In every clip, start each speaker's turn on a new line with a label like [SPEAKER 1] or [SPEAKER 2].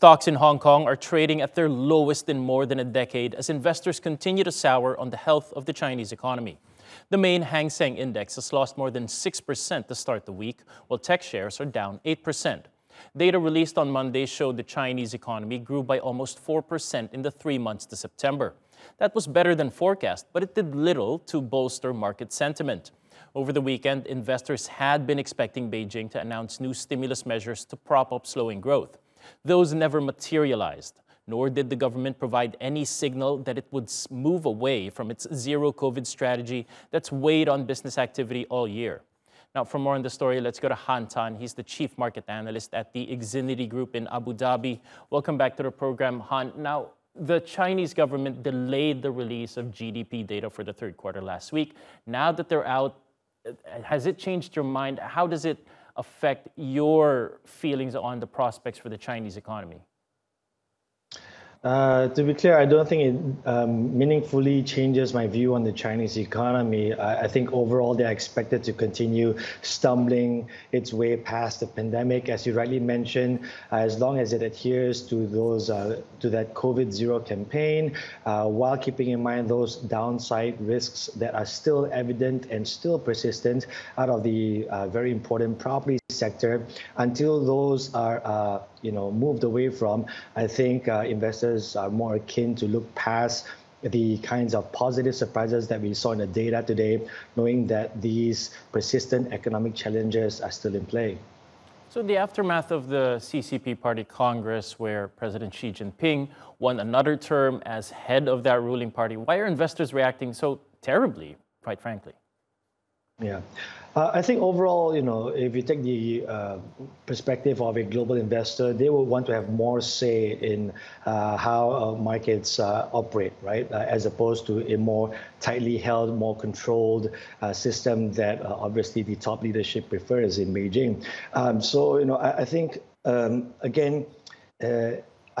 [SPEAKER 1] Stocks in Hong Kong are trading at their lowest in more than a decade as investors continue to sour on the health of the Chinese economy. The main Hang Seng index has lost more than 6% to start the week, while tech shares are down 8%. Data released on Monday showed the Chinese economy grew by almost 4% in the three months to September. That was better than forecast, but it did little to bolster market sentiment. Over the weekend, investors had been expecting Beijing to announce new stimulus measures to prop up slowing growth. Those never materialized, nor did the government provide any signal that it would move away from its zero COVID strategy that's weighed on business activity all year. Now, for more on the story, let's go to Han Tan. He's the chief market analyst at the Exinity Group in Abu Dhabi. Welcome back to the program, Han. Now, the Chinese government delayed the release of GDP data for the third quarter last week. Now that they're out, uh, has it changed your mind? How does it affect your feelings on the prospects for the Chinese economy?
[SPEAKER 2] Uh, to be clear, I don't think it um, meaningfully changes my view on the Chinese economy. I, I, think overall they're expected to continue stumbling its way past the pandemic, as you rightly mentioned, uh, as long as it adheres to those uh, to that COVID zero campaign, uh, while keeping in mind those downside risks that are still evident and still persistent out of the very important property sector. Until those are you know moved away from, I think investors investors are more akin to look past the kinds of positive surprises that we saw in the data today, knowing that these persistent economic challenges are still in play.
[SPEAKER 1] So, in the aftermath of the CCP Party Congress, where President Xi Jinping won another term as head of that ruling party, why are investors reacting so terribly, quite frankly?
[SPEAKER 2] Yeah. Uh, I think overall, you know, if you take the uh, perspective of a global investor, they will want to have more say in uh, how uh, markets uh, operate, right? Uh, as opposed to a more tightly held, more controlled system that obviously the top leadership prefers in Beijing. Um, so, you know, I, I think um, again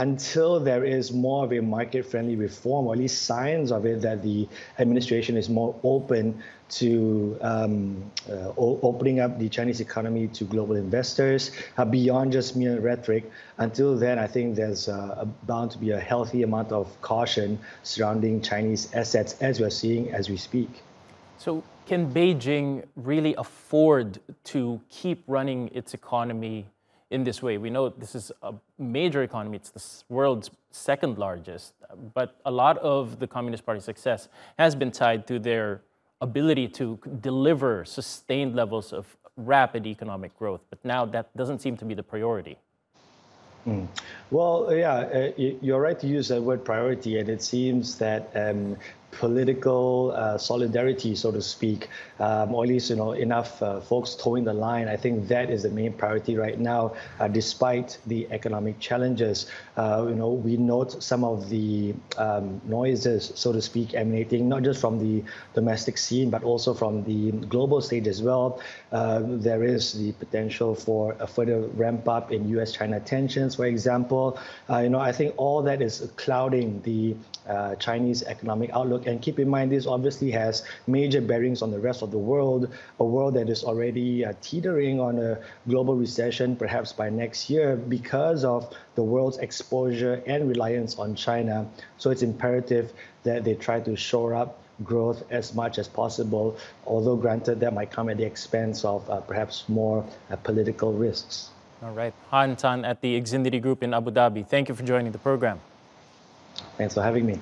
[SPEAKER 2] until there is more of a market friendly reform, or at least signs of it, that the administration is more open to um, uh, opening up the Chinese economy to global investors uh, beyond just mere rhetoric. Until then, I think there's uh, bound to be a healthy amount of caution surrounding Chinese assets as we're seeing as we speak.
[SPEAKER 1] So, can Beijing really afford to keep running its economy in this way. We know this is a major economy, it's the world's second largest, but a lot of the Communist Party's success has been tied to their ability to deliver sustained levels of rapid economic growth. But now that doesn't seem to be the priority.
[SPEAKER 2] Mm. Well, yeah, uh, you're right to use that word priority, and it seems that um, political uh, solidarity, so to speak, um, or at least you know enough uh, folks towing the line. I think that is the main priority right now, uh, despite the economic challenges. Uh, you know, we note some of the um, noises, so to speak, emanating not just from the domestic scene but also from the global stage as well. Uh, there is the potential for a further ramp up in U.S.-China tensions, for example. Uh, you know, I think all that is clouding the Chinese economic outlook outlook. And keep in mind, this obviously has major bearings on the rest of the world, a world that is already uh, teetering on a global recession, perhaps by next year, because of the world's exposure and reliance on China. So it's imperative that they try to shore up growth as much as possible, although granted that might come at the expense of uh, perhaps more uh, political risks.
[SPEAKER 1] All right. Han Tan at the Exinity Group in Abu Dhabi. Thank you for joining the program.
[SPEAKER 2] Thanks for having me.